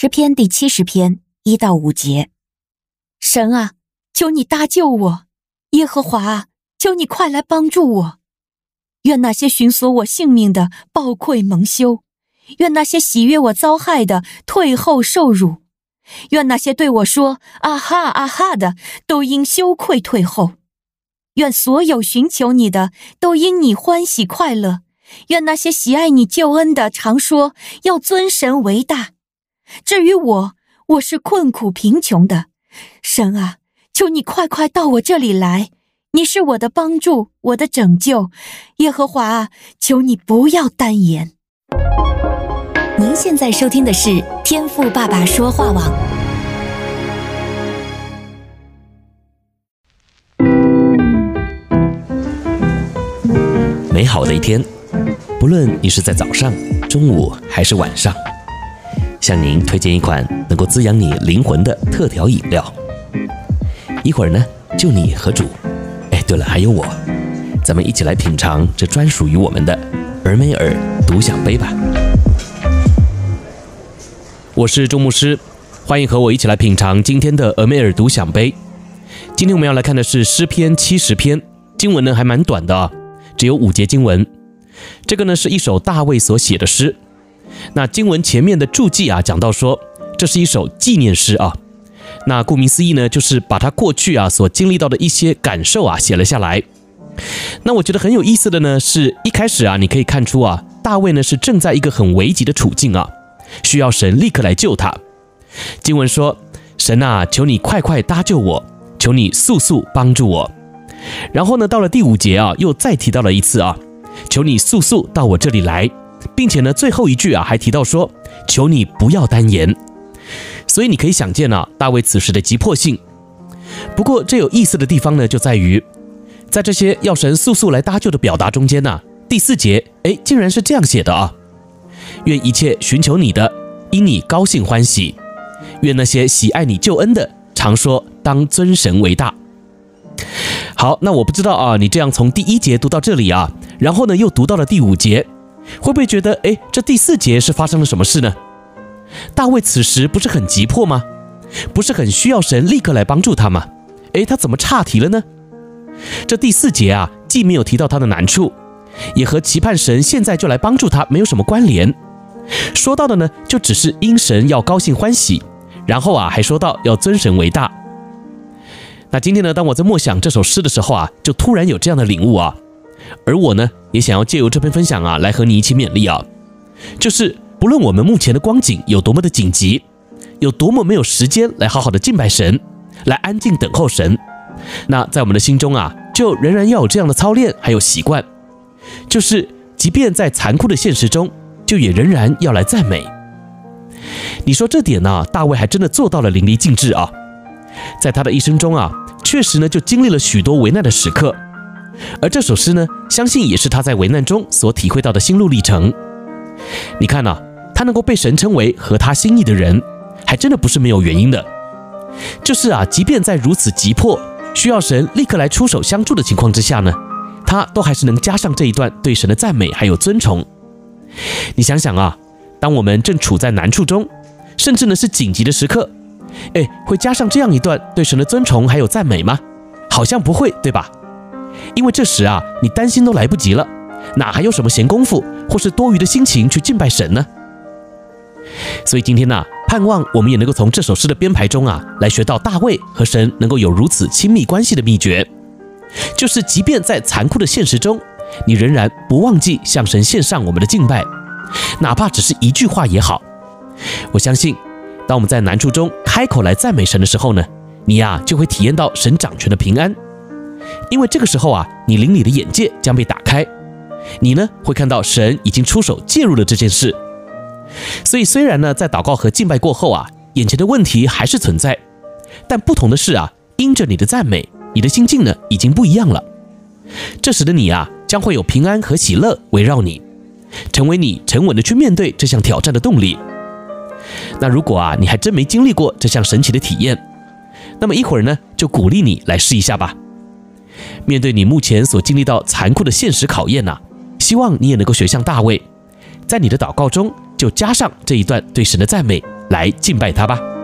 诗篇第七十篇一到五节：神啊，求你搭救我；耶和华啊，求你快来帮助我。愿那些寻索我性命的抱愧蒙羞，愿那些喜悦我遭害的退后受辱，愿那些对我说“啊哈啊哈”的都因羞愧退后。愿所有寻求你的都因你欢喜快乐。愿那些喜爱你救恩的常说要尊神为大。至于我，我是困苦贫穷的。神啊，求你快快到我这里来。你是我的帮助，我的拯救。耶和华啊，求你不要单言。您现在收听的是天赋爸爸说话网。美好的一天，不论你是在早上、中午还是晚上，向您推荐一款能够滋养你灵魂的特调饮料。一会儿呢，就你和主。哎对了，还有我，咱们一起来品尝这专属于我们的俄梅尔独享杯吧。我是周牧师，欢迎和我一起来品尝今天的俄梅尔独享杯。今天我们要来看的是诗篇七十篇，经文呢还蛮短的，只有五节经文。这个呢是一首大卫所写的诗。那经文前面的注记啊，讲到说这是一首纪念诗啊。那顾名思义呢，就是把他过去啊所经历到的一些感受啊写了下来。那我觉得很有意思的呢，是一开始啊，你可以看出啊，大卫呢是正在一个很危急的处境啊，需要神立刻来救他。经文说：“神啊，求你快快搭救我，求你速速帮助我。”然后呢，到了第五节啊，又再提到了一次啊，求你速速到我这里来，并且呢，最后一句啊还提到说：“求你不要单言。”所以你可以想见啊，大卫此时的急迫性。不过这有意思的地方呢，就在于，在这些要神速速来搭救的表达中间呢，第四节，哎，竟然是这样写的啊：愿一切寻求你的，因你高兴欢喜；愿那些喜爱你救恩的，常说当尊神为大。好，那我不知道啊，你这样从第一节读到这里啊，然后呢又读到了第五节，会不会觉得，哎，这第四节是发生了什么事呢？大卫此时不是很急迫吗？不是很需要神立刻来帮助他吗？诶，他怎么岔题了呢？这第四节啊，既没有提到他的难处，也和期盼神现在就来帮助他没有什么关联。说到的呢，就只是因神要高兴欢喜，然后啊，还说到要尊神为大。那今天呢，当我在默想这首诗的时候啊，就突然有这样的领悟啊，而我呢，也想要借由这篇分享啊，来和你一起勉励啊，就是。不论我们目前的光景有多么的紧急，有多么没有时间来好好的敬拜神，来安静等候神，那在我们的心中啊，就仍然要有这样的操练，还有习惯，就是即便在残酷的现实中，就也仍然要来赞美。你说这点呢、大卫还真的做到了淋漓尽致啊！在他的一生中啊，确实呢就经历了许多危难的时刻，而这首诗呢，相信也是他在危难中所体会到的心路历程。你看呐、他能够被神称为合他心意的人，还真的不是没有原因的。就是啊，即便在如此急迫，需要神立刻来出手相助的情况之下呢，他都还是能加上这一段对神的赞美还有尊崇。你想想啊，当我们正处在难处中，甚至呢是紧急的时刻，哎，会加上这样一段对神的尊崇还有赞美吗？好像不会，对吧？因为这时啊，你担心都来不及了，哪还有什么闲工夫或是多余的心情去敬拜神呢？所以今天呢、盼望我们也能够从这首诗的编排中啊，来学到大卫和神能够有如此亲密关系的秘诀，就是即便在残酷的现实中，你仍然不忘记向神献上我们的敬拜，哪怕只是一句话也好。我相信，当我们在难处中开口来赞美神的时候呢，你呀、就会体验到神掌权的平安，因为这个时候啊，你灵里的眼界将被打开，你呢会看到神已经出手介入了这件事。所以，虽然呢，在祷告和敬拜过后啊，眼前的问题还是存在，但不同的是啊，因着你的赞美，你的心境呢已经不一样了。这时的你啊，将会有平安和喜乐围绕你，成为你沉稳的去面对这项挑战的动力。那如果啊，你还真没经历过这项神奇的体验，那么一会儿呢，就鼓励你来试一下吧。面对你目前所经历到残酷的现实考验呐，希望你也能够学像大卫，在你的祷告中。就加上这一段对神的赞美，来敬拜他吧。